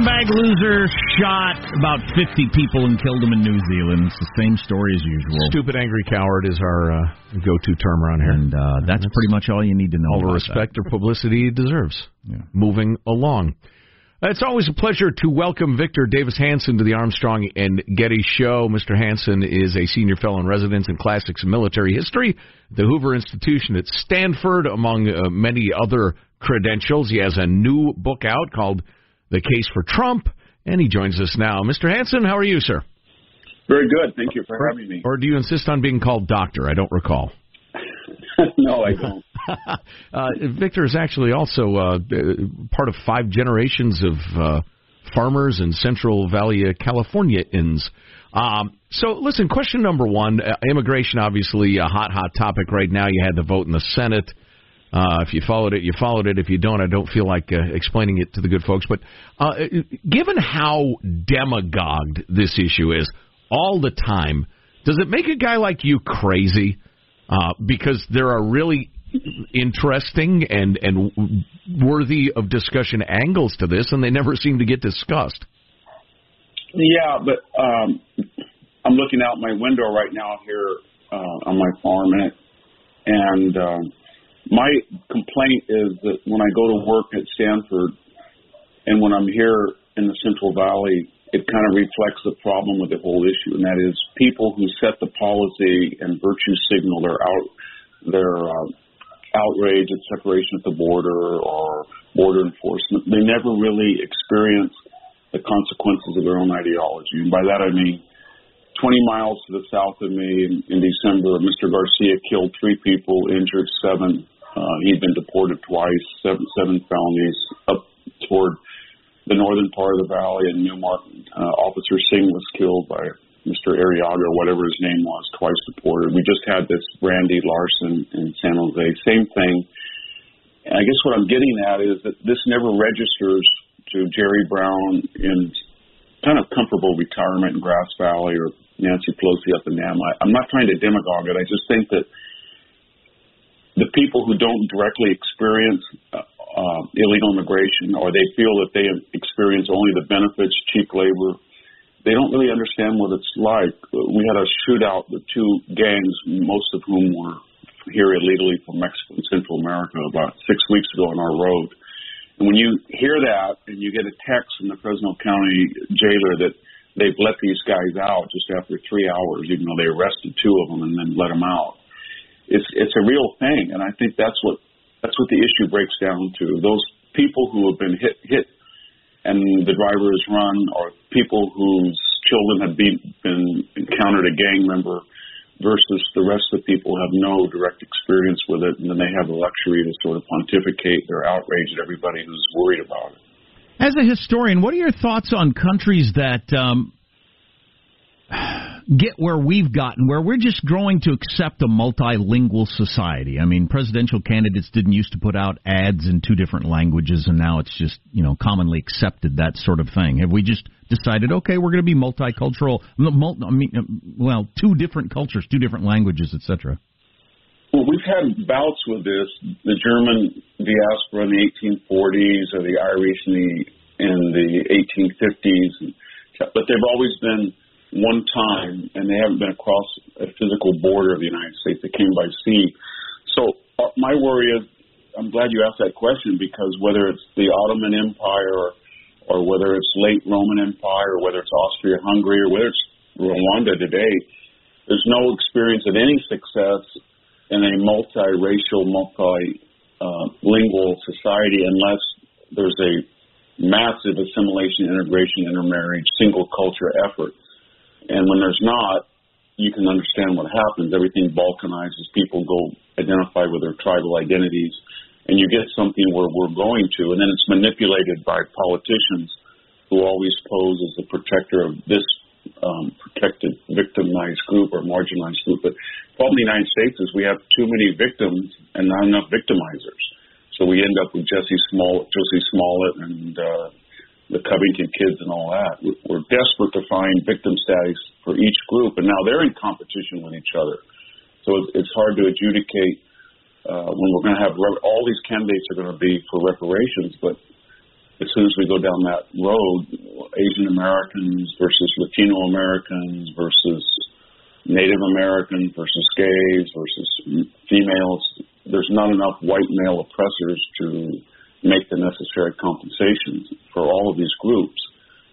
Scumbag loser shot about 50 people and killed them in New Zealand. It's the same story as usual. Stupid angry coward is our uh, go-to term around here. And uh, that's, pretty much all you need to know. all the respect or publicity he deserves. Moving along. It's always a pleasure to welcome Victor Davis Hanson to the Armstrong and Getty Show. Mr. Hanson is a senior fellow in residence in classics and military history at the Hoover Institution at Stanford, among uh, many other credentials. He has a new book out called The Case for Trump, and he joins us now. Mr. Hanson, how are you, sir? Very good. Thank you for having me. Or do you insist on being called doctor? I don't recall. no, I don't. uh, Victor is actually also uh, part of five generations of uh, farmers in Central Valley, uh, Californians. Um, so, listen, question number one uh, immigration, obviously a hot, hot topic right now. You had the vote in the Senate. Uh, if you followed it, you followed it. If you don't, I don't feel like uh, explaining it to the good folks. But uh, given how demagogued this issue is all the time, does it make a guy like you crazy? Uh, because there are really interesting and and worthy of discussion angles to this, and they never seem to get discussed. Yeah, but um, I'm looking out my window right now here uh, on my farm, and and uh, my complaint is that when I go to work at Stanford, and when I'm here in the Central Valley, it kind of reflects the problem with the whole issue, and that is people who set the policy and virtue signal their out their uh, outrage at separation at the border or border enforcement. They never really experience the consequences of their own ideology, and by that I mean. 20 miles to the south of me in, in December, Mr. Garcia killed three people, injured seven. Uh, he'd been deported twice, seven, seven felonies up toward the northern part of the valley in Newman. Uh, Officer Singh was killed by Mr. Arriaga whatever his name was, twice deported. We just had this Randy Larson in San Jose, same thing. And I guess what I'm getting at is that this never registers to Jerry Brown in kind of comfortable retirement in Grass Valley or Nancy Pelosi up in Nam. I'm not trying to demagogue it. I just think that the people who don't directly experience uh, illegal immigration or they feel that they experience only the benefits, cheap labor, they don't really understand what it's like. We had a shootout with two gangs, most of whom were here illegally from Mexico and Central America about six weeks ago on our road. And when you hear that and you get a text from the Fresno County jailer that they've let these guys out just after three hours, even though they arrested two of them and then let them out, it's it's a real thing. And I think that's what that's what the issue breaks down to. Those people who have been hit hit and the driver is run, or people whose children have been, been encountered a gang member versus the rest of the people have no direct experience with it, and then they have the luxury to sort of pontificate their outrage at everybody who's worried about it. As a historian, what are your thoughts on countries that um, get where we've gotten, where we're just growing to accept a multilingual society. I mean, presidential candidates didn't used to put out ads in two different languages, and now it's just you know commonly accepted that sort of thing. Have we just decided, okay, we're going to be multicultural? I mean, uh, well, two different cultures, two different languages, etc. Well, we've had bouts with this. The German diaspora in the 1840s, or the Irish in the in the 1850s, but they've always been one time, and they haven't been across a physical border of the United States. They came by sea. So uh, my worry is, I'm glad you asked that question because whether it's the Ottoman Empire or, or whether it's late Roman Empire or whether it's Austria-Hungary or whether it's Rwanda today, there's no experience of any success in a multiracial, multilingual uh, society unless there's a massive assimilation, integration, intermarriage, single culture effort. And when there's not, you can understand what happens. Everything balkanizes. People go identify with their tribal identities, and you get something where we're going to, and then it's manipulated by politicians who always pose as the protector of this um, protected, victimized group or marginalized group. But the problem in the United States is we have too many victims and not enough victimizers. So we end up with Jesse Smollett, Jussie Smollett, and uh, the Covington kids and all that. We're desperate to find victim status for each group, and now they're in competition with each other. So it's hard to adjudicate uh, when we're going to have all these candidates are going to be for reparations, but as soon as we go down that road, Asian Americans versus Latino Americans versus Native Americans versus gays versus females, there's not enough white male oppressors to make the necessary compensations for all of these groups.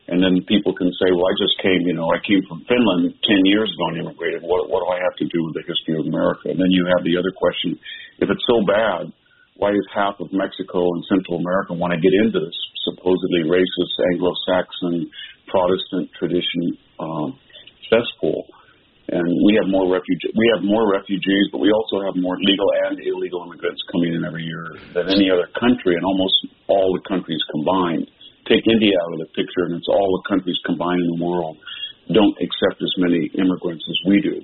And then people can say, well, I just came, you know, I came from Finland 10 years ago and immigrated. What, what do I have to do with the history of America? And then you have the other question if it's so bad, why does half of Mexico and Central America want to get into this supposedly racist Anglo Saxon Protestant tradition um, cesspool? And we have more refugees. We have more refugees, but we also have more legal and illegal immigrants coming in every year than any other country, and almost all the countries combined. Take India out of the picture, and it's all the countries combined in the world don't accept as many immigrants as we do,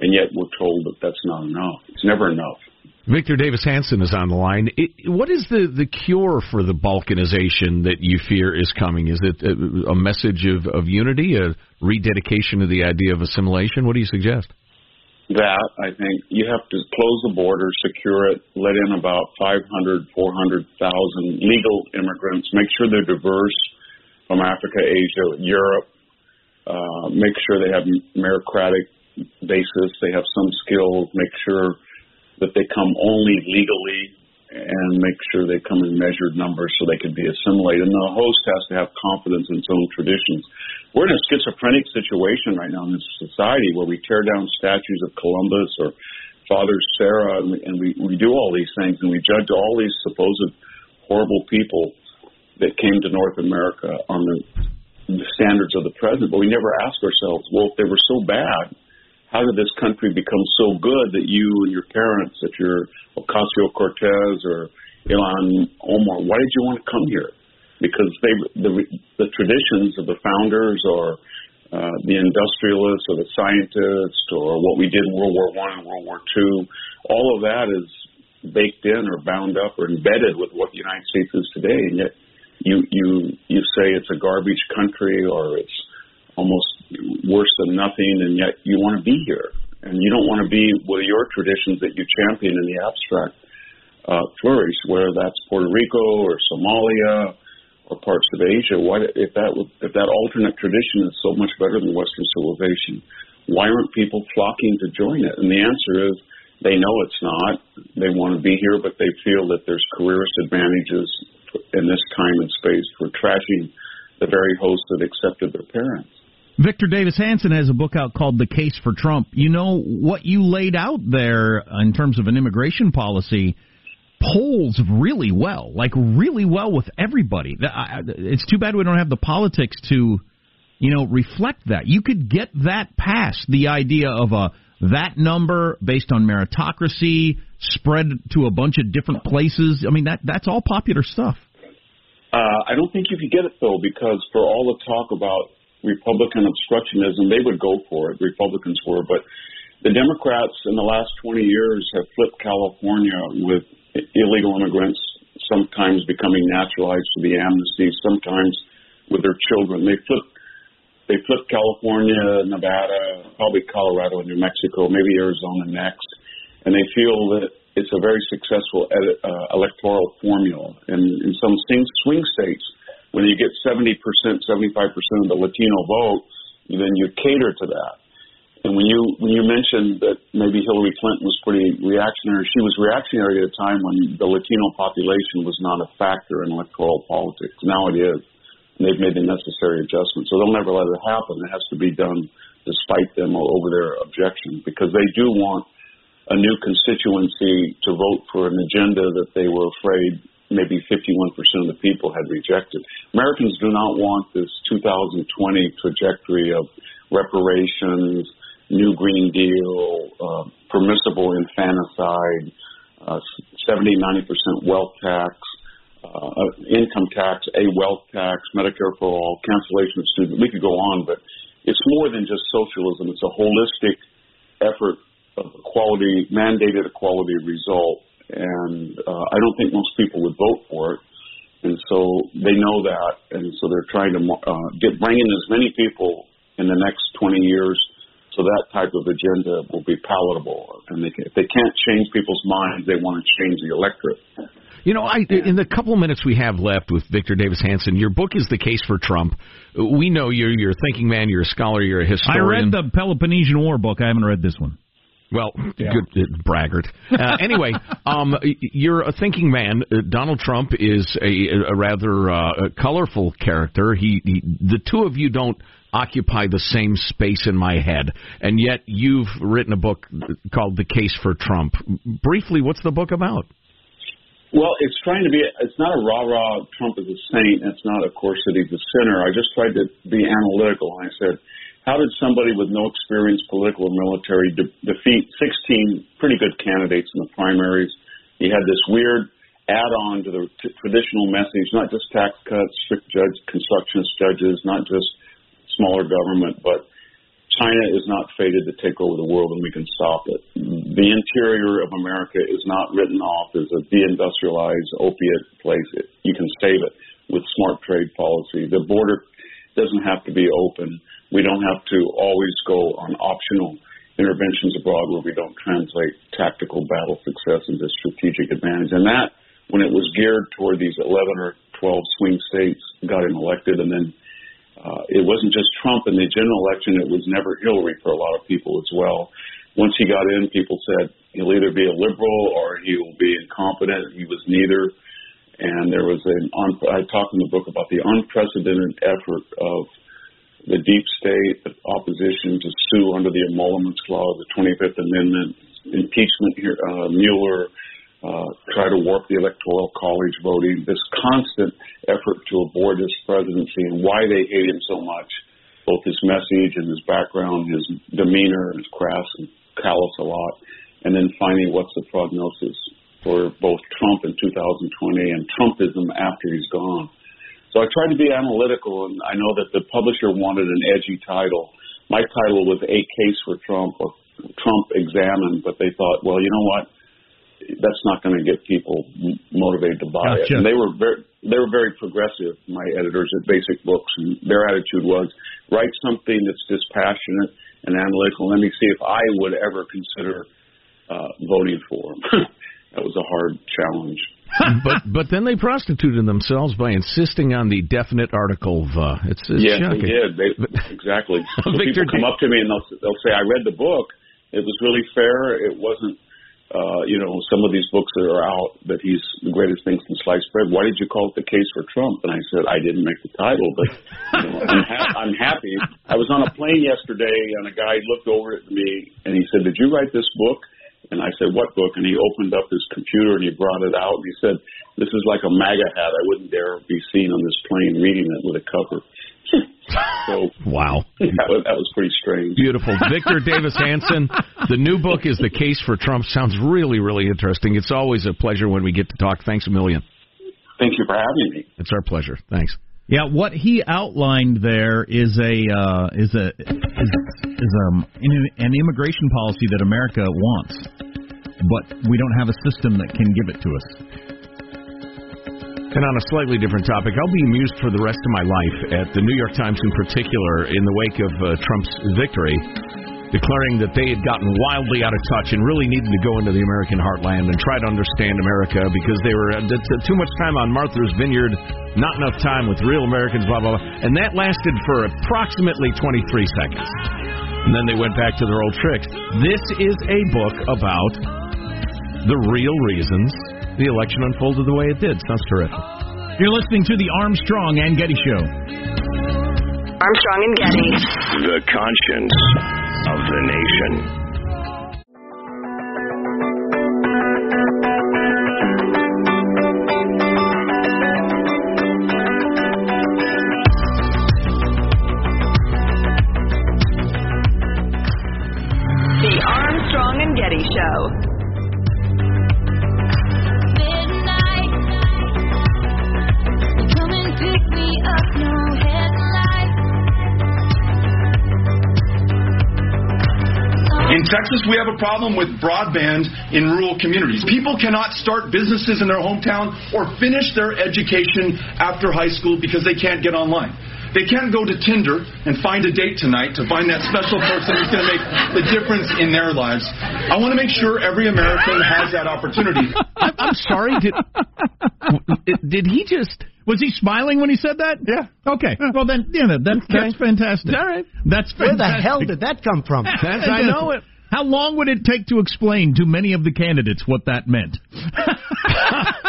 and yet we're told that that's not enough. It's never enough. Victor Davis Hanson is on the line. It, what is the, the cure for the balkanization that you fear is coming? Is it a, a message of, of unity, a rededication of the idea of assimilation? What do you suggest? That, I think, you have to close the border, secure it, let in about 500, 400,000 legal immigrants, make sure they're diverse from Africa, Asia, Europe, uh, make sure they have meritocratic basis, they have some skills, make sure that they come only legally and make sure they come in measured numbers so they can be assimilated. And the host has to have confidence in its own traditions. We're in a schizophrenic situation right now in this society where we tear down statues of Columbus or Father Serra and we, and we, we do all these things and we judge all these supposed horrible people that came to North America on the, the standards of the present, but we never ask ourselves, well, if they were so bad, how did this country become so good that you and your parents, if you're Ocasio Cortez or Ilhan Omar, why did you want to come here? Because they the the traditions of the founders or uh, the industrialists or the scientists or what we did in World War One and World War Two, all of that is baked in or bound up or embedded with what the United States is today, and yet you you you say it's a garbage country or it's almost worse than nothing, and yet you want to be here, and you don't want to be with your traditions that you champion in the abstract uh, flourish, whether that's Puerto Rico or Somalia or parts of Asia. Why, if that if that alternate tradition is so much better than Western civilization, why aren't people flocking to join it? And the answer is they know it's not. They want to be here, but they feel that there's careerist advantages in this time and space for trashing the very hosts that accepted their parents. Victor Davis Hanson has a book out called The Case for Trump. You know what you laid out there in terms of an immigration policy polls really well, like really well with everybody. It's too bad we don't have the politics to, you know, reflect that. You could get that past the idea of a that number based on meritocracy spread to a bunch of different places. I mean, that that's all popular stuff. Uh, I don't think you could get it though, because for all the talk about Republican obstructionism, they would go for it. Republicans were, but the Democrats in the last 20 years have flipped California with illegal immigrants sometimes becoming naturalized for the amnesty, sometimes with their children. They flipped they flipped California, Nevada, probably Colorado New Mexico, maybe Arizona next, and they feel that it's a very successful ed- uh, electoral formula. And in some swing states, when you get 70%, 75% of the Latino vote, then you cater to that. And when you when you mentioned that maybe Hillary Clinton was pretty reactionary, she was reactionary at a time when the Latino population was not a factor in electoral politics. Now it is. And they've made the necessary adjustments. So they'll never let it happen. It has to be done despite them or over their objections because they do want a new constituency to vote for an agenda that they were afraid maybe 51% of the people had rejected. Americans do not want this 2020 trajectory of reparations, new Green Deal, uh, permissible infanticide, uh, 70, 90% wealth tax, uh, income tax, a wealth tax, Medicare for all, cancellation of student. We could go on, but it's more than just socialism. It's a holistic effort of equality, mandated equality result and uh, I don't think most people would vote for it. And so they know that, and so they're trying to uh, get bring in as many people in the next 20 years, so that type of agenda will be palatable. And they can, if they can't change people's minds, they want to change the electorate. You know, I, in the couple of minutes we have left with Victor Davis Hanson, your book is the case for Trump. We know you're you're a thinking man, you're a scholar, you're a historian. I read the Peloponnesian War book. I haven't read this one. Well, yeah. good uh, braggart. Uh, anyway, um, you're a thinking man. Uh, Donald Trump is a, a rather uh, colorful character. He, he, the two of you don't occupy the same space in my head, and yet you've written a book called "The Case for Trump." Briefly, what's the book about? Well, it's trying to be. It's not a rah rah. Trump is a saint. It's not, of course, that he's a sinner. I just tried to be analytical. And I said how did somebody with no experience, political or military, de- defeat 16 pretty good candidates in the primaries? He had this weird add-on to the t- traditional message, not just tax cuts, strict judge, constructionist judges, not just smaller government, but China is not fated to take over the world and we can stop it. The interior of America is not written off as a deindustrialized opiate place. It, you can save it with smart trade policy. The border doesn't have to be open. We don't have to always go on optional interventions abroad where we don't translate tactical battle success into strategic advantage. And that, when it was geared toward these 11 or 12 swing states, got him elected. And then uh, it wasn't just Trump in the general election, it was never Hillary for a lot of people as well. Once he got in, people said he'll either be a liberal or he will be incompetent. He was neither. And there was an, I talked in the book about the unprecedented effort of the deep state opposition to sue under the emoluments clause, the 25th Amendment, impeachment here, uh, Mueller, uh, try to warp the electoral college voting, this constant effort to avoid his presidency and why they hate him so much, both his message and his background, his demeanor, his crass and callous a lot, and then finally, what's the prognosis for both Trump in 2020 and Trumpism after he's gone. So I tried to be analytical, and I know that the publisher wanted an edgy title. My title was A Case for Trump or Trump Examined, but they thought, well, you know what? That's not going to get people motivated to buy gotcha. it. And they were very, they were very progressive. My editors at Basic Books, and their attitude was write something that's dispassionate and analytical. Let me see if I would ever consider uh, voting for him. that was a hard challenge. But but then they prostituted themselves by insisting on the definite article. Of, uh, it's, it's yes, shocking. they did. They, exactly. So Victor, people come up to me and they'll they'll say, "I read the book. It was really fair. It wasn't." Uh, you know, some of these books that are out that he's the greatest thing since sliced bread. Why did you call it the case for Trump? And I said I didn't make the title, but you know, I'm, ha- I'm happy. I was on a plane yesterday, and a guy looked over at me and he said, "Did you write this book?" And I said, "What book?" And he opened up his computer and he brought it out and he said, "This is like a MAGA hat. I wouldn't dare be seen on this plane reading it with a cover." so wow, that was that was pretty strange. Beautiful, Victor Davis Hanson. The new book is "The Case for Trump." Sounds really, really interesting. It's always a pleasure when we get to talk. Thanks a million. Thank you for having me. It's our pleasure. Thanks. Yeah, what he outlined there is a uh, is a is, is um, an immigration policy that America wants, but we don't have a system that can give it to us. And on a slightly different topic, I'll be amused for the rest of my life at the New York Times in particular in the wake of uh, Trump's victory, declaring that they had gotten wildly out of touch and really needed to go into the American heartland and try to understand America because they were uh, too much time on Martha's Vineyard, not enough time with real Americans, blah, blah, blah. And that lasted for approximately 23 seconds. And then they went back to their old tricks. This is a book about the real reasons the election unfolded the way it did. Sounds terrific. You're listening to the Armstrong and Getty Show. Armstrong and Getty. The conscience of the nation. In Texas, we have a problem with broadband in rural communities. People cannot start businesses in their hometown or finish their education after high school because they can't get online. They can't go to Tinder and find a date tonight to find that special person who's going to make the difference in their lives. I want to make sure every American has that opportunity. I'm sorry. Did, did he just. Was he smiling when he said that? Yeah. Okay. Well then, yeah, that, that's fantastic. All right. That's Where the hell did that come from? That's, I know it. How long would it take to explain to many of the candidates what that meant?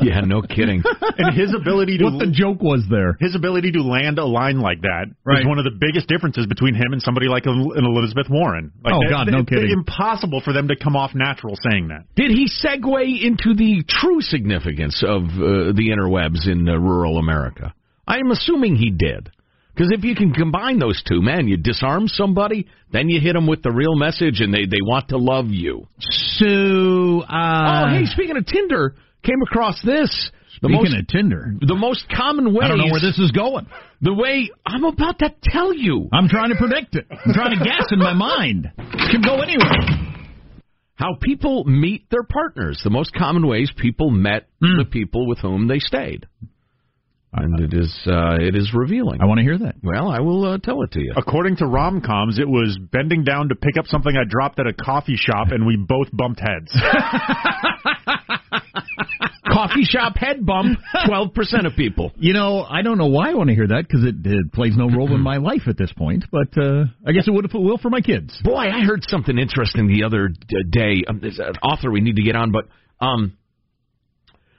Yeah, no kidding. and his ability to what the joke was there. his ability to land a line like that is Right. one of the biggest differences between him and somebody like an Elizabeth Warren. Like Oh, that- God, no kidding. Impossible for them to come off natural saying that. Did he segue into the true significance of uh, the interwebs in uh, rural America? I am assuming he did. Because if you can combine those two, man, you disarm somebody, then you hit them with the real message, and they, they want to love you. So, uh, oh, hey, speaking of Tinder, came across this. The speaking most, of Tinder, the most common way. I don't know where this is going. The way I'm about to tell you. I'm trying to predict it. I'm trying to guess in my mind. It could go anywhere. How people meet their partners. The most common ways people met Hmm. the people with whom they stayed. And it is uh, it is revealing. I want to hear that. Well, I will uh, tell it to you. According to romcoms, it was bending down to pick up something I dropped at a coffee shop, and we both bumped heads. Coffee shop head bump. Twelve percent of people. You know, I don't know why I want to hear that because it, it plays no role in my life at this point. But uh, I guess it would if it will for my kids. Boy, I heard something interesting the other d- day. Um, there's an author we need to get on, but um,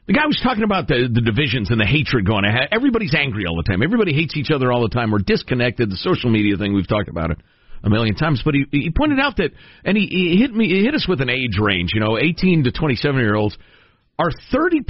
the guy was talking about the the divisions and the hatred going ahead. Everybody's angry all the time. Everybody hates each other all the time. We're disconnected. The social media thing we've talked about it a million times. But he he pointed out that, and he, he hit me he hit us with an age range. You know, 18 to 27 year olds are 30%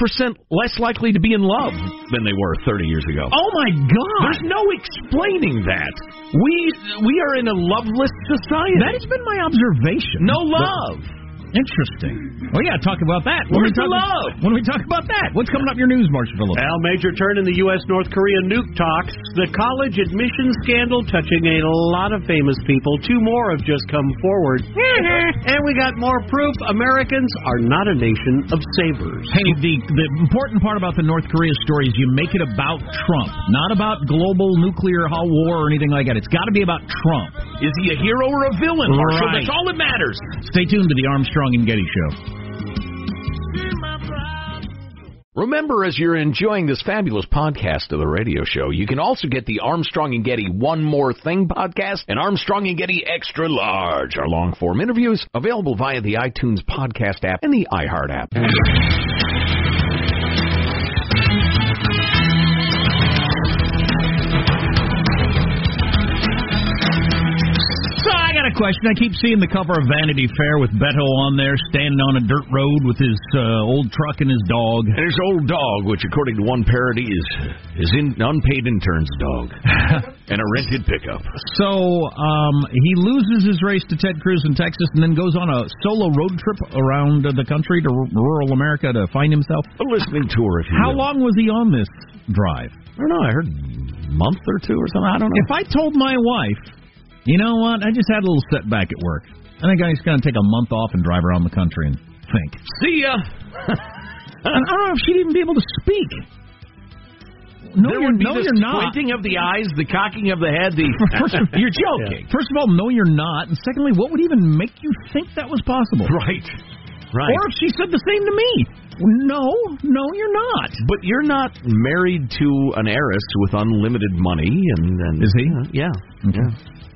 less likely to be in love than they were 30 years ago. Oh my God! There's no explaining that. We we are in a loveless society. That has been my observation. no love. Interesting. Well, yeah, talk about that. When Where's we the talk, love? When we talk about that, what's coming up in your news, Marshall Phillips? Al, major turn in the U.S. North Korea nuke talks. The college admission scandal touching a lot of famous people. Two more have just come forward. and we got more proof Americans are not a nation of savers. Hey, the the important part about the North Korea story is you make it about Trump, not about global nuclear war or anything like that. It's got to be about Trump. Is he a hero or a villain, Marshall? Right. That's all that matters. Stay tuned to the Armstrong and Getty Show. Remember, as you're enjoying this fabulous podcast of the radio show, you can also get the Armstrong and Getty One More Thing podcast and Armstrong and Getty Extra Large, our long form interviews, available via the iTunes podcast app and the iHeart app. Question. I keep seeing the cover of Vanity Fair with Beto on there, standing on a dirt road with his uh, old truck and his dog. And his old dog, which according to one parody is is in unpaid intern's dog, and a rented pickup. So um, he loses his race to Ted Cruz in Texas, and then goes on a solo road trip around the country to r- rural America to find himself. A listening tour, if you How will. long was he on this drive? I don't know. I heard a month or two or something. I don't know. If I told my wife, you know what, I just had a little setback at work. I think I'm just going to take a month off and drive around the country and think. See ya. I don't know if she'd even be able to speak. No, there you're, would be no, the you're not. squinting of the eyes, the cocking of the head. The First of- you're joking, First of all, no, you're not. And secondly, what would even make you think that was possible? right? Right. Or if she said the same to me. No, no, you're not. But you're not married to an heiress with unlimited money, and, and Is he? yeah, yeah,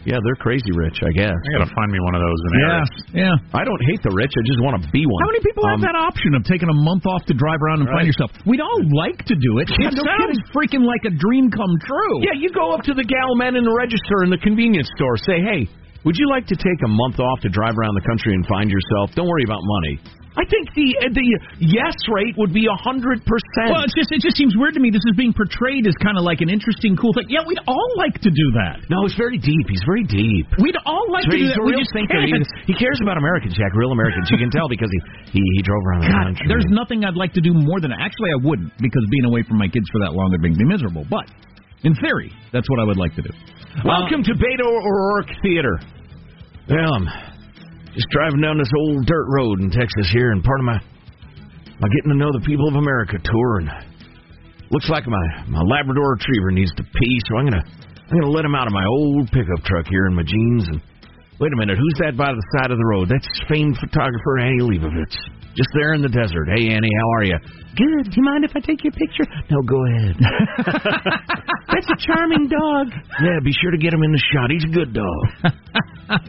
yeah. They're crazy rich, I guess. I gotta find me one of those in Yeah, Harris. yeah. I don't hate the rich. I just want to be one. How many people have Um, that option of taking a month off to drive around and find yourself? We'd all like to do it. It no sounds kidding. freaking like a dream come true. Yeah, you go up to the gal man in the register in the convenience store. Say, hey, would you like to take a month off to drive around the country and find yourself? Don't worry about money. I think the uh, the yes rate would be a hundred percent. Well, it's just it just seems weird to me. This is being portrayed as kind of like an interesting, cool thing. Yeah, we'd all like to do that. No, it's very deep. He's very deep. We'd all like to do He's that. a We real just thinker. He, can't. he cares about Americans, Jack. Real Americans. You can tell because he he, he drove around the God, country. there's nothing I'd like to do more than actually I wouldn't because being away from my kids for that long would make me miserable. But in theory, that's what I would like to do. Welcome to Beto O'Rourke Theater. Well, I'm just driving down this old dirt road in Texas here, and part of my my getting to know the people of America tour, and looks like my my Labrador Retriever needs to pee, so I'm gonna I'm gonna let him out of my old pickup truck here in my jeans. And wait a minute, who's that by the side of the road? That's famed photographer Annie Leibovitz, just there in the desert. Hey Annie, how are you? Good. Do you mind if I take your picture? No, go ahead. That's a charming dog. Yeah, be sure to get him in the shot. He's a good dog.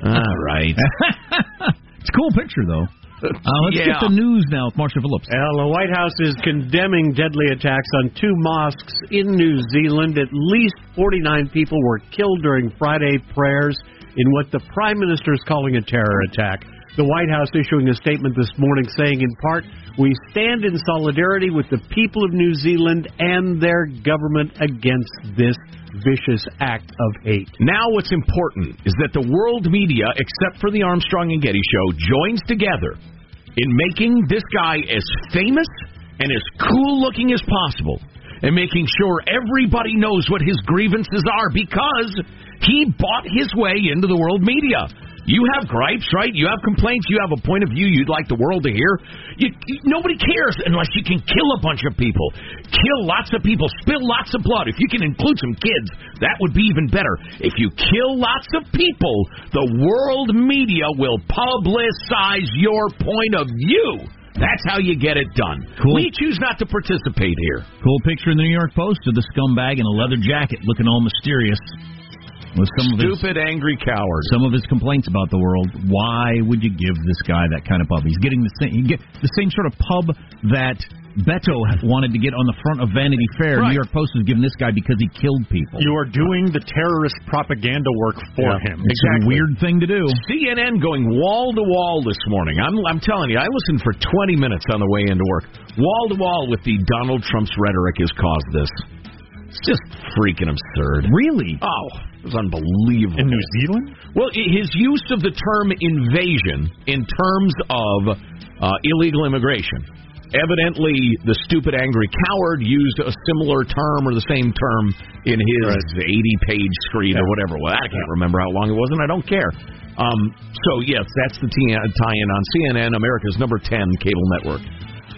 All right. it's a cool picture though. Uh, let's Yeah. get the news now with Marshall Phillips. Well, the White House is condemning deadly attacks on two mosques in New Zealand. At least 49 people were killed during Friday prayers in what the Prime Minister is calling a terror attack. The White House issuing a statement this morning saying, in part, we stand in solidarity with the people of New Zealand and their government against this vicious act of hate. Now, what's important is that the world media, except for the Armstrong and Getty show, joins together in making this guy as famous and as cool looking as possible and making sure everybody knows what his grievances are because he bought his way into the world media. You have gripes, right? You have complaints. You have a point of view you'd like the world to hear. You, you- nobody cares unless you can kill a bunch of people, kill lots of people, spill lots of blood. If you can include some kids, that would be even better. If you kill lots of people, the world media will publicize your point of view. That's how you get it done. Cool. We choose not to participate here. Cool picture in the New York Post of the scumbag in a leather jacket, looking all mysterious. Some of his Stupid, angry coward. some of his complaints about the world. Why would you give this guy that kind of pub? He's getting the same. Get the same sort of pub that Beto wanted to get on the front of Vanity Fair. Right. New York Post is giving this guy because he killed people. You are doing the terrorist propaganda work for Yeah. him. it's a weird thing to do. CNN going wall to wall this morning. I'm, I'm telling you, I listened for 20 minutes on the way into work. Wall to wall with the Donald Trump's rhetoric has caused this. It's just freaking absurd. Really? Oh, it was unbelievable. In New Zealand? Well, his use of the term invasion in terms of uh, illegal immigration. Evidently, the stupid, angry coward used a similar term or the same term in his 80-page screed or whatever. Well, I can't remember how long it was, and I don't care. Um, so, yes, that's the tie-in on CNN, America's number 10 cable network.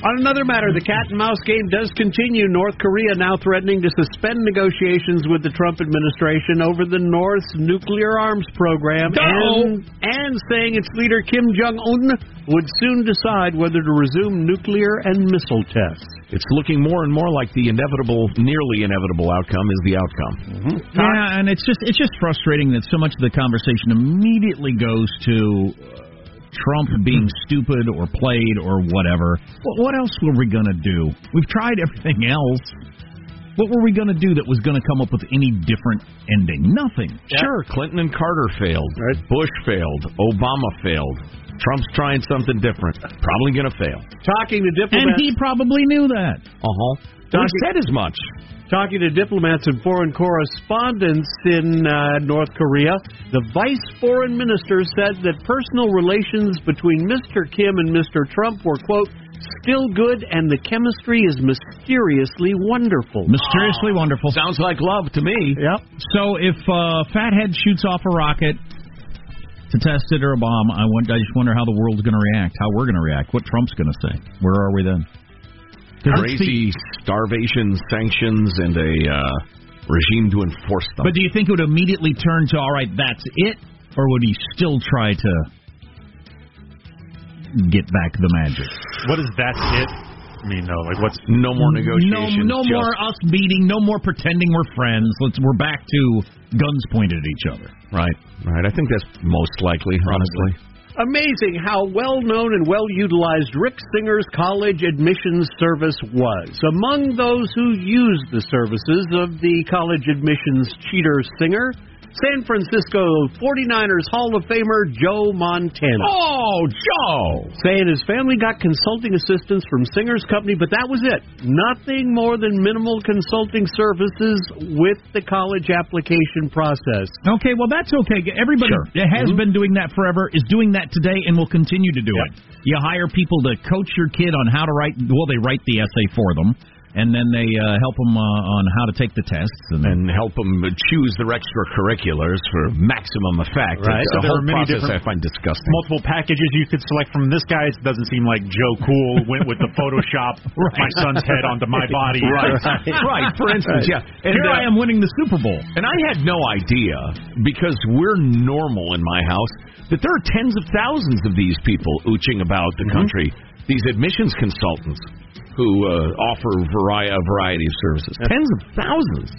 On another matter, the cat and mouse game does continue. North Korea now threatening to suspend negotiations with the Trump administration over the North's nuclear arms program and, and saying its leader Kim Jong Un would soon decide whether to resume nuclear and missile tests. It's looking more and more like the inevitable, nearly inevitable outcome is the outcome. Mm-hmm. Yeah, and it's just it's just frustrating that so much of the conversation immediately goes to uh, Trump being stupid or played or whatever. What else were we going to do? We've tried everything else. What were we going to do that was going to come up with any different ending? Nothing. Sure, Clinton and Carter failed. Bush failed. Obama failed. Trump's trying something different. Probably going to fail. Talking to diplomats. And he probably knew that. Uh huh. He said as much. Talking to diplomats and foreign correspondents in uh, North Korea, the vice foreign minister said that personal relations between Mr. Kim and Mr. Trump were, quote, still good and the chemistry is mysteriously wonderful. Mysteriously wonderful. Sounds like love to me. Yep. So if uh, Fathead shoots off a rocket to test it or a bomb, I, want, I just wonder how the world's going to react, how we're going to react, what Trump's going to say. Where are we then? 'Cause it's Crazy starvation, sanctions, and a uh, regime to enforce them. But do you think it would immediately turn to all right, that's it, or would he still try to get back the magic? What does that it mean though? Like what's no more negotiations? No, no just- more us beating. No more pretending we're friends. Let's we're back to guns pointed at each other. Right, right. I think that's most likely, honestly. Amazing how well known and well utilized Rick Singer's college admissions service was. Among those who used the services of the college admissions cheater Singer, San Francisco 49ers Hall of Famer Joe Montana. Oh, Joe! Saying his family got consulting assistance from Singer's company, but that was it. Nothing more than minimal consulting services with the college application process. Okay, well that's okay. Everybody that has mm-hmm. been doing that forever is doing that today and will continue to do it. You hire people to coach your kid on how to write. Well, they write the essay for them, and then they uh, help them uh, on how to take the tests. And, And help them choose their extracurriculars for maximum effect. Right. It's So the there whole are many process different- I find disgusting. multiple packages you could select from this guy? It doesn't seem like Joe Cool went with the Photoshop my son's head onto my body. Right, right. For instance, yeah. And, Here uh, I am winning the Super Bowl. And I had no idea because we're normal in my house that there are tens of thousands of these people ooching about the country. These admissions consultants who uh, offer vari- a variety of services. Tens of thousands.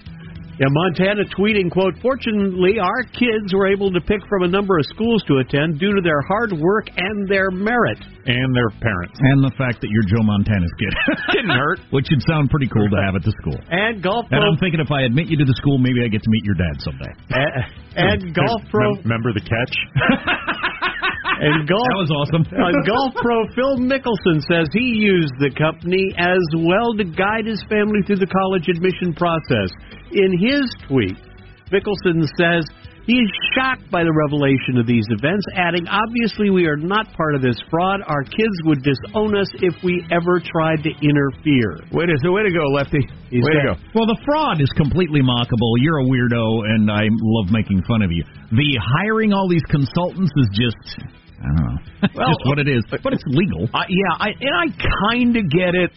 Yeah, Montana tweeting, quote, Fortunately, our kids were able to pick from a number of schools to attend due to their hard work and their merit. And their parents. And the fact that you're Joe Montana's kid. Didn't hurt. Which would sound pretty cool to have at the school. And golf And pro I'm thinking if I admit you to the school, maybe I get to meet your dad someday. and golf pro Remember the catch? And golf That was awesome. uh, golf pro Phil Mickelson says he used the company as well to guide his family through the college admission process. In his tweet, Mickelson says he is shocked by the revelation of these events, adding, Obviously, we are not part of this fraud. Our kids would disown us if we ever tried to interfere. Way to, way to go, Lefty. He's way to go. Well, the fraud is completely mockable. You're a weirdo, and I love making fun of you. The hiring all these consultants is just, I don't know, Well, just what it is. But it's legal. Uh, yeah, I, and I kind of get it.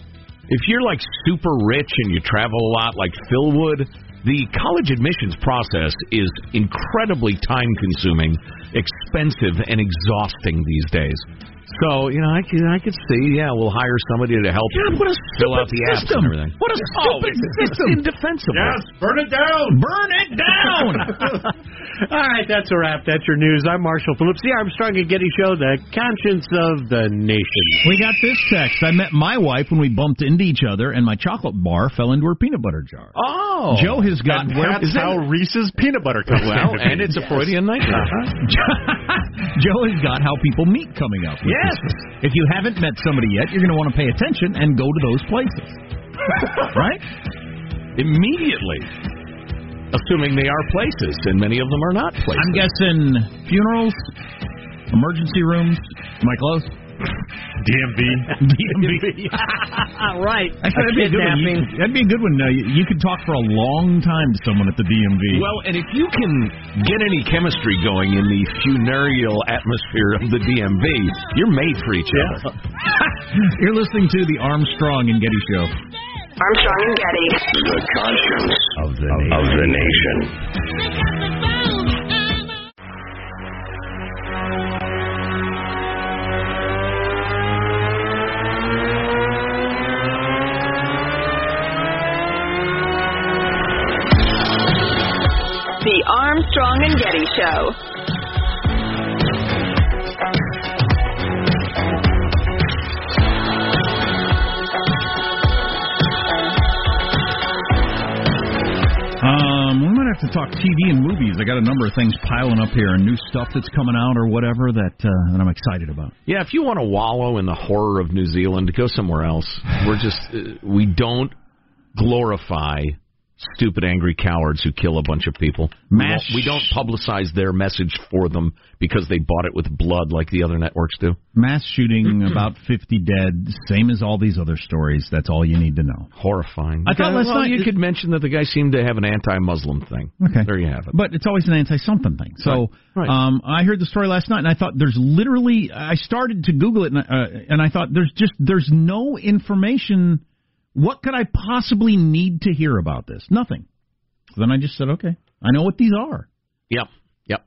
If you're like super rich and you travel a lot, like Phil would, the college admissions process is incredibly time consuming, expensive, and exhausting these days. So, you know, I could, I could see, yeah, we'll hire somebody to help God, what a fill out the apps system. and everything. What a Oh, stupid it's, system. It's indefensible. Yes, burn it down. Burn it down. All right, that's a wrap. That's your news. I'm Marshall Phillips, the Armstrong and Getty Show, the conscience of the nation. we got this text. I met my wife when we bumped into each other, and my chocolate bar fell into her peanut butter jar. Oh. Joe has got And that's how Reese's peanut butter comes Well, into and it's a Freudian nightmare. Joe has got how people meet coming up. Yes. If you haven't met somebody yet, you're going to want to pay attention and go to those places. right? Immediately. Assuming they are places, and many of them are not places. I'm guessing funerals, emergency rooms. Am I close? DMV. DMV. right. Actually, that'd be a good one. You- That'd be a good one. Uh, you, you could talk for a long time to someone at the DMV. Well, and if you can get any chemistry going in the funereal atmosphere of the DMV, you're made for each other. You're listening to the Armstrong and Getty Show. Armstrong and Getty. The conscience of the, of, of the nation. The Armstrong and Getty Show. Might have to talk TV and movies. I got a number of things piling up here and new stuff that's coming out or whatever that uh, that I'm excited about. Yeah, if you want to wallow in the horror of New Zealand, go somewhere else. We're just uh, we don't glorify stupid, angry cowards who kill a bunch of people. Mass- we, don't, publicize their message for them because they bought it with blood like the other networks do. Mass shooting, about 50 dead, same as all these other stories. That's all you need to know. Horrifying. I thought Okay, last well, night you could mention that the guy seemed to have an anti-Muslim thing. Okay. there you have it. But it's always an anti-something thing. So Right, right. Um, I heard the story last night, and I thought there's literally. I started to Google it, and, uh, and I thought there's just there's no information. What could I possibly need to hear about this? Nothing. So then I just said, okay, I know what these are. Yep, yep.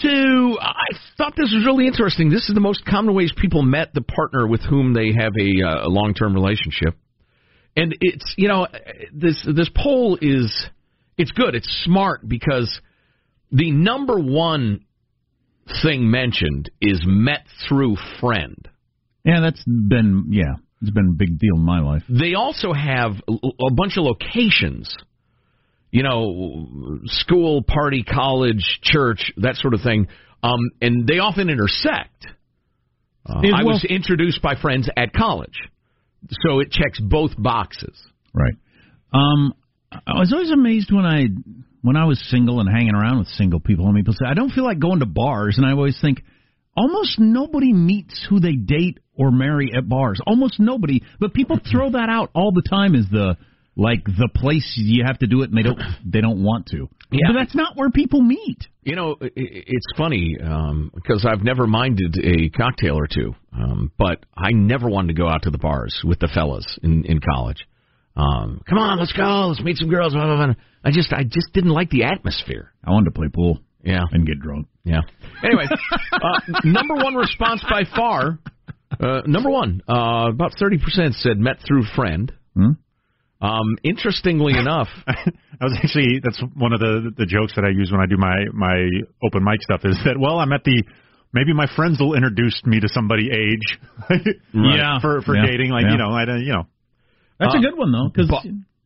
So I thought this was really interesting. This is the most common ways people met the partner with whom they have a, uh, a long-term relationship, and it's you know this this poll is it's good. It's smart because the number one thing mentioned is met through friend. Yeah, that's been yeah, it's been a big deal in my life. They also have a bunch of locations, you know, school, party, college, church, that sort of thing, um, and they often intersect. Uh, I was introduced by friends at college, so it checks both boxes. Right. Um, I was always amazed when I when I was single and hanging around with single people. And people say I don't feel like going to bars, and I always think almost nobody meets who they date or marry at bars. Almost nobody, but people throw that out all the time as the like the place you have to do it, and they don't they don't want to. Yeah. But that's not where people meet. You know, it's funny um, because I've never minded a cocktail or two, um, but I never wanted to go out to the bars with the fellas in in college. Um, come on, let's go, let's meet some girls. Blah, blah, blah. I just I just didn't like the atmosphere. I wanted to play pool. Yeah, and get drunk. Yeah. Anyway, uh, number one response by far. Uh, number one, uh, about thirty percent said met through friend. Hmm? Um, interestingly enough, I was actually that's one of the the jokes that I use when I do my my open mic stuff is that well I'm at the maybe my friends will introduce me to somebody age Yeah. for for Yeah. dating like Yeah. you know I don't you know That's Uh, a good one though, because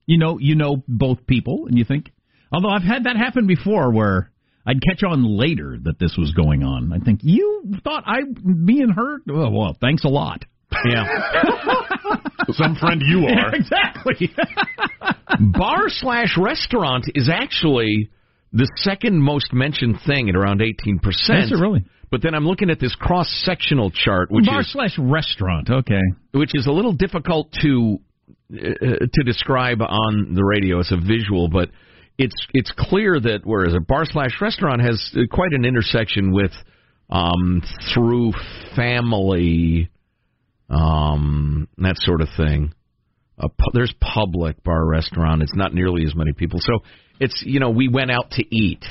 you know you know both people, and you think. Although I've had that happen before, where I'd catch on later that this was going on. I think you thought I, and her. Oh, well, thanks a lot. Yeah. some friend you are Yeah, exactly. bar slash restaurant is actually the second most mentioned thing at around eighteen percent. Is it really? But then I'm looking at this cross sectional chart, which Bar is slash restaurant. Okay. which is a little difficult to uh, to describe on the radio as a visual, but it's it's clear that whereas a bar slash restaurant has uh, quite an intersection with um, through family, um, that sort of thing. A pu- there's public bar restaurant. It's not nearly as many people. So it's you know we went out to eat,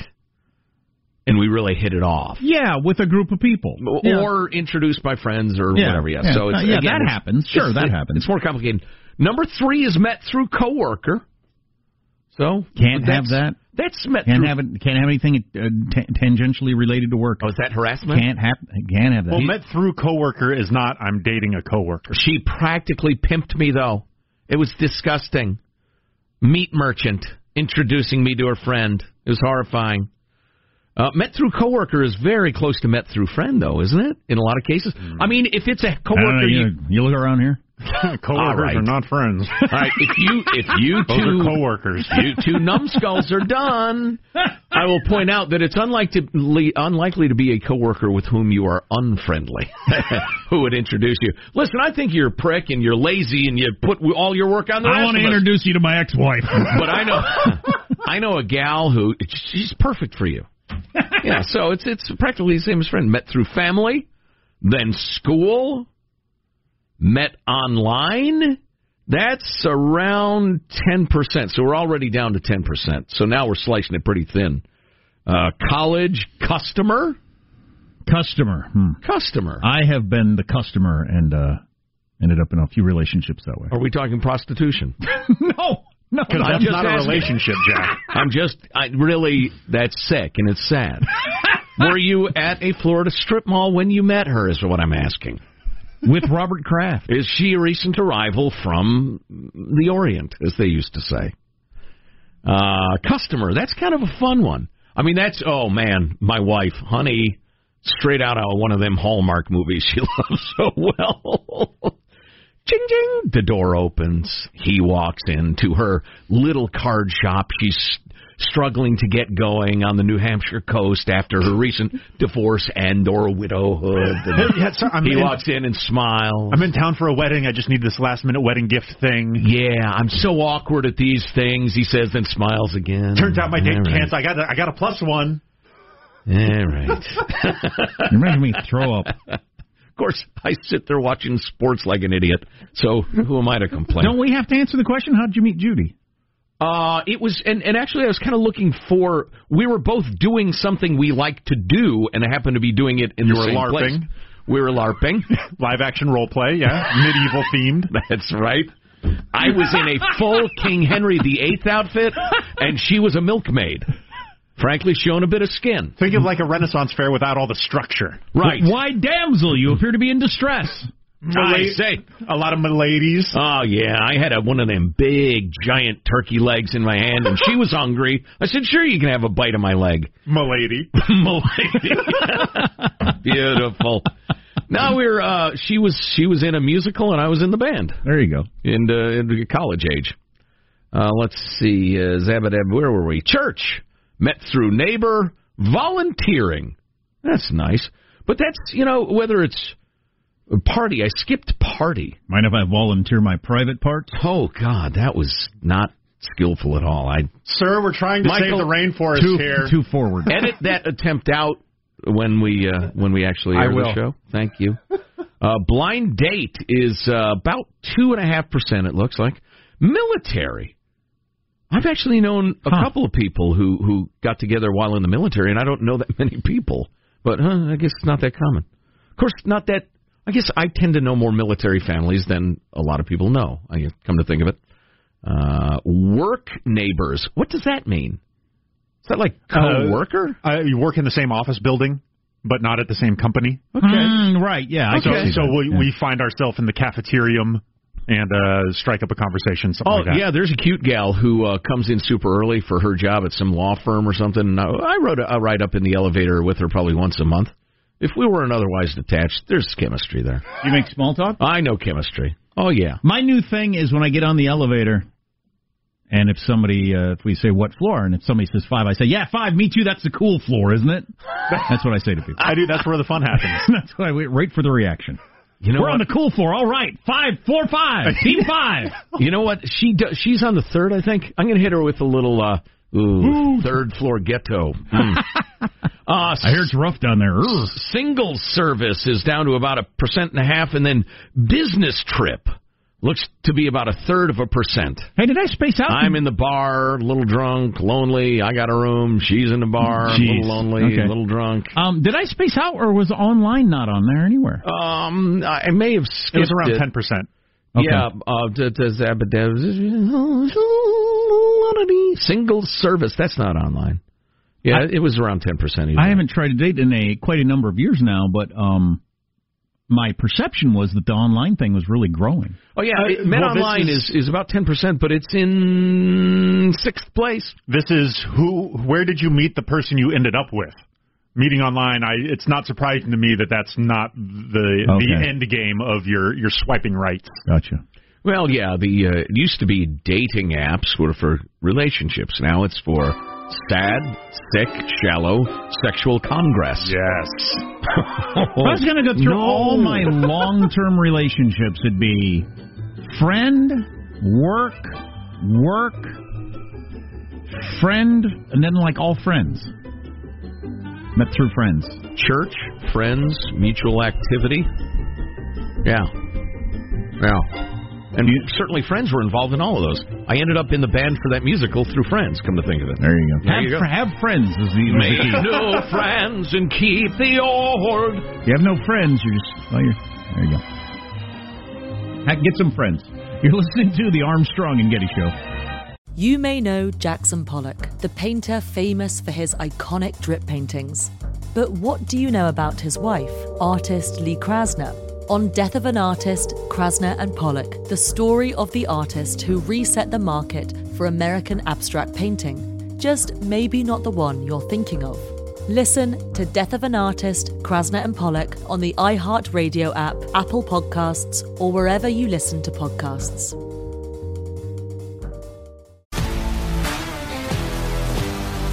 and we really hit it off. Yeah, with a group of people. Yeah. Or introduced by friends or Yeah, whatever. Yeah. yeah. So it's, Uh, yeah, again, that happens. Sure, that it- happens. It's more complicated. Number three is met through coworker. So Can't have that. That's met Can't through. have it. Can't have anything uh, t- tangentially related to work. Oh, is that harassment? Can't have. Can't have that. well met through coworker is not I'm dating a coworker She practically pimped me though. It was disgusting. Meat merchant introducing me to her friend. It was horrifying. Uh, met through coworker is very close to met through friend, though, isn't it? In a lot of cases. I mean, if it's a I don't coworker, know, you, you, you look around here. coworkers All right. are not friends all right, if you if you those two are coworkers you two numbskulls are done. I will point out that it's unlikely unlikely to be a coworker with whom you are unfriendly who would introduce you. Listen, I think you're a prick and you're lazy and you put all your work on the I want to introduce you to my ex-wife. But I know I know a gal who she's perfect for you. Yeah, so it's it's practically the same as friend. Met through family, then school, met online. That's around ten percent. So we're already down to ten percent. So now we're slicing it pretty thin. Uh, college customer, customer. Hmm. customer. I have been the customer and uh ended up in a few relationships that way. Are we talking prostitution? no, No, Because I'm that's just not a relationship, Jack. I'm just, I really, that's sick and it's sad. Were you at a Florida strip mall when you met her? Is what I'm asking. With Robert Kraft. Is she a recent arrival from the Orient, as they used to say? Uh, customer, that's kind of a fun one. I mean, that's, oh man, my wife, honey, straight out of one of them Hallmark movies she loves so well. Ching ching, the door opens. He walks into her little card shop. She's struggling to get going on the New Hampshire coast after her recent divorce and or widowhood. And Yeah, sir, I'm he in- walks in and smiles. I'm in town for a wedding. I just need this last minute wedding gift thing. Yeah, I'm so awkward at these things. He says, then smiles again. Turns out my date All right. canceled. I got a, I got a plus one. All right. You're making me throw up. Of course, I sit there watching sports like an idiot. So who am I to complain? Don't we have to answer the question? How did you meet Judy? Uh, it was, and, and actually, I was kind of looking for. We were both doing something we like to do, and I happened to be doing it in You the were same LARPing. place. We were larping. Live action role play, yeah. Medieval themed. That's right. I was in a full King Henry VIII outfit, and she was a milkmaid. Frankly, showing a bit of skin. Think of like a Renaissance fair without all the structure. Right. Why, damsel, you appear to be in distress. I say. A lot of miladies. Oh yeah, I had a, one of them big giant turkey legs in my hand, and she was hungry. I said, "Sure, you can have a bite of my leg." Milady. Milady. Beautiful. Now we're uh she was she was in a musical and I was in the band There you go. in uh, in college age. Uh let's see, uh, Zabadab, where were we? Church. Met through neighbor, volunteering. That's nice. But that's, you know, whether it's a party, I skipped party. Mind if I volunteer my private parts? Oh god, that was not skillful at all. I Sir, we're trying to Michael, save the rainforest Too, here. too forward. edit that attempt out when we uh, when we actually I air the show. Thank you. Uh, blind date is uh, about two and a half percent. It looks like military. I've actually known a Huh. couple of people who who got together while in the military, and I don't know that many people. But huh, I guess it's not that common. Of course, not that. I guess I tend to know more military families than a lot of people know. I come to think of it. Uh, work neighbors. What does that mean? Is that like co-worker? Uh, you work in the same office building, but not at the same company. Mm, right, yeah. I So, so we, Yeah. we find ourselves in the cafeterium and uh, strike up a conversation, something Oh like that. yeah, there's a cute gal who uh, comes in super early for her job at some law firm or something. And I, I wrote a, a ride up in the elevator with her probably once a month. If we weren't otherwise detached, there's chemistry there. You make small talk? I know chemistry. Oh yeah. My new thing is when I get on the elevator, and if somebody, uh, if we say what floor, and if somebody says five, I say, yeah, five, me too, that's the cool floor, isn't it? That's what I say to people. I do. That's where the fun happens. that's why I wait, wait for the reaction. You know We're on the cool floor. All right, five, four, five, team five. You know what? She do, she's on the third, I think. I'm gonna hit her with a little uh, ooh, third floor ghetto. Mm. Uh, I hear it's rough down there. Ugh. single service is down to about a percent and a half, and then business trip looks to be about a third of a percent. Hey, did I space out? I'm in the bar, a little drunk, lonely. I got a room. She's in the bar, a Jeez. little lonely, Okay. a little drunk. Um, did I space out, or was online not on there anywhere? Um, I may have skipped It was around ten percent. Okay. Yeah, uh, Zabadev- single service. That's not online. Yeah, it was around ten percent. I haven't tried to date in a quite a number of years now, but um, my perception was that the online thing was really growing. Oh yeah, Uh, it, Men well, Online is- is is about ten percent, but it's in sixth place. This is who. Where did you meet the person you ended up with? Meeting online, I. It's not surprising to me that that's not the Okay. the end game of your your swiping rights. Gotcha. Well, yeah, the uh, it used to be dating apps were for relationships. Now it's for sad, sick, shallow sexual congress. Yes. If I was going to go through No. all my long-term relationships, it'd be friend, work, work, friend, and then like all friends. Met through friends. Church, friends, mutual activity. Yeah. Yeah. And certainly friends were involved in all of those. I ended up in the band for that musical through friends, come to think of it. There you go. There have, you go. have friends is the, Make key. no friends and keep the org. You have no friends. You're just well, you're there. You go. Get some friends. You're listening to the Armstrong and Getty Show. You may know Jackson Pollock, the painter famous for his iconic drip paintings. But what do you know about his wife, artist Lee Krasner? On Death of an Artist, Krasner and Pollock, the story of the artist who reset the market for American abstract painting. Just maybe not the one you're thinking of. Listen to Death of an Artist, Krasner and Pollock on the iHeartRadio app, Apple Podcasts, or wherever you listen to podcasts.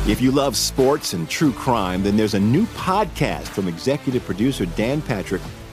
If you love sports and true crime, then there's a new podcast from executive producer Dan Patrick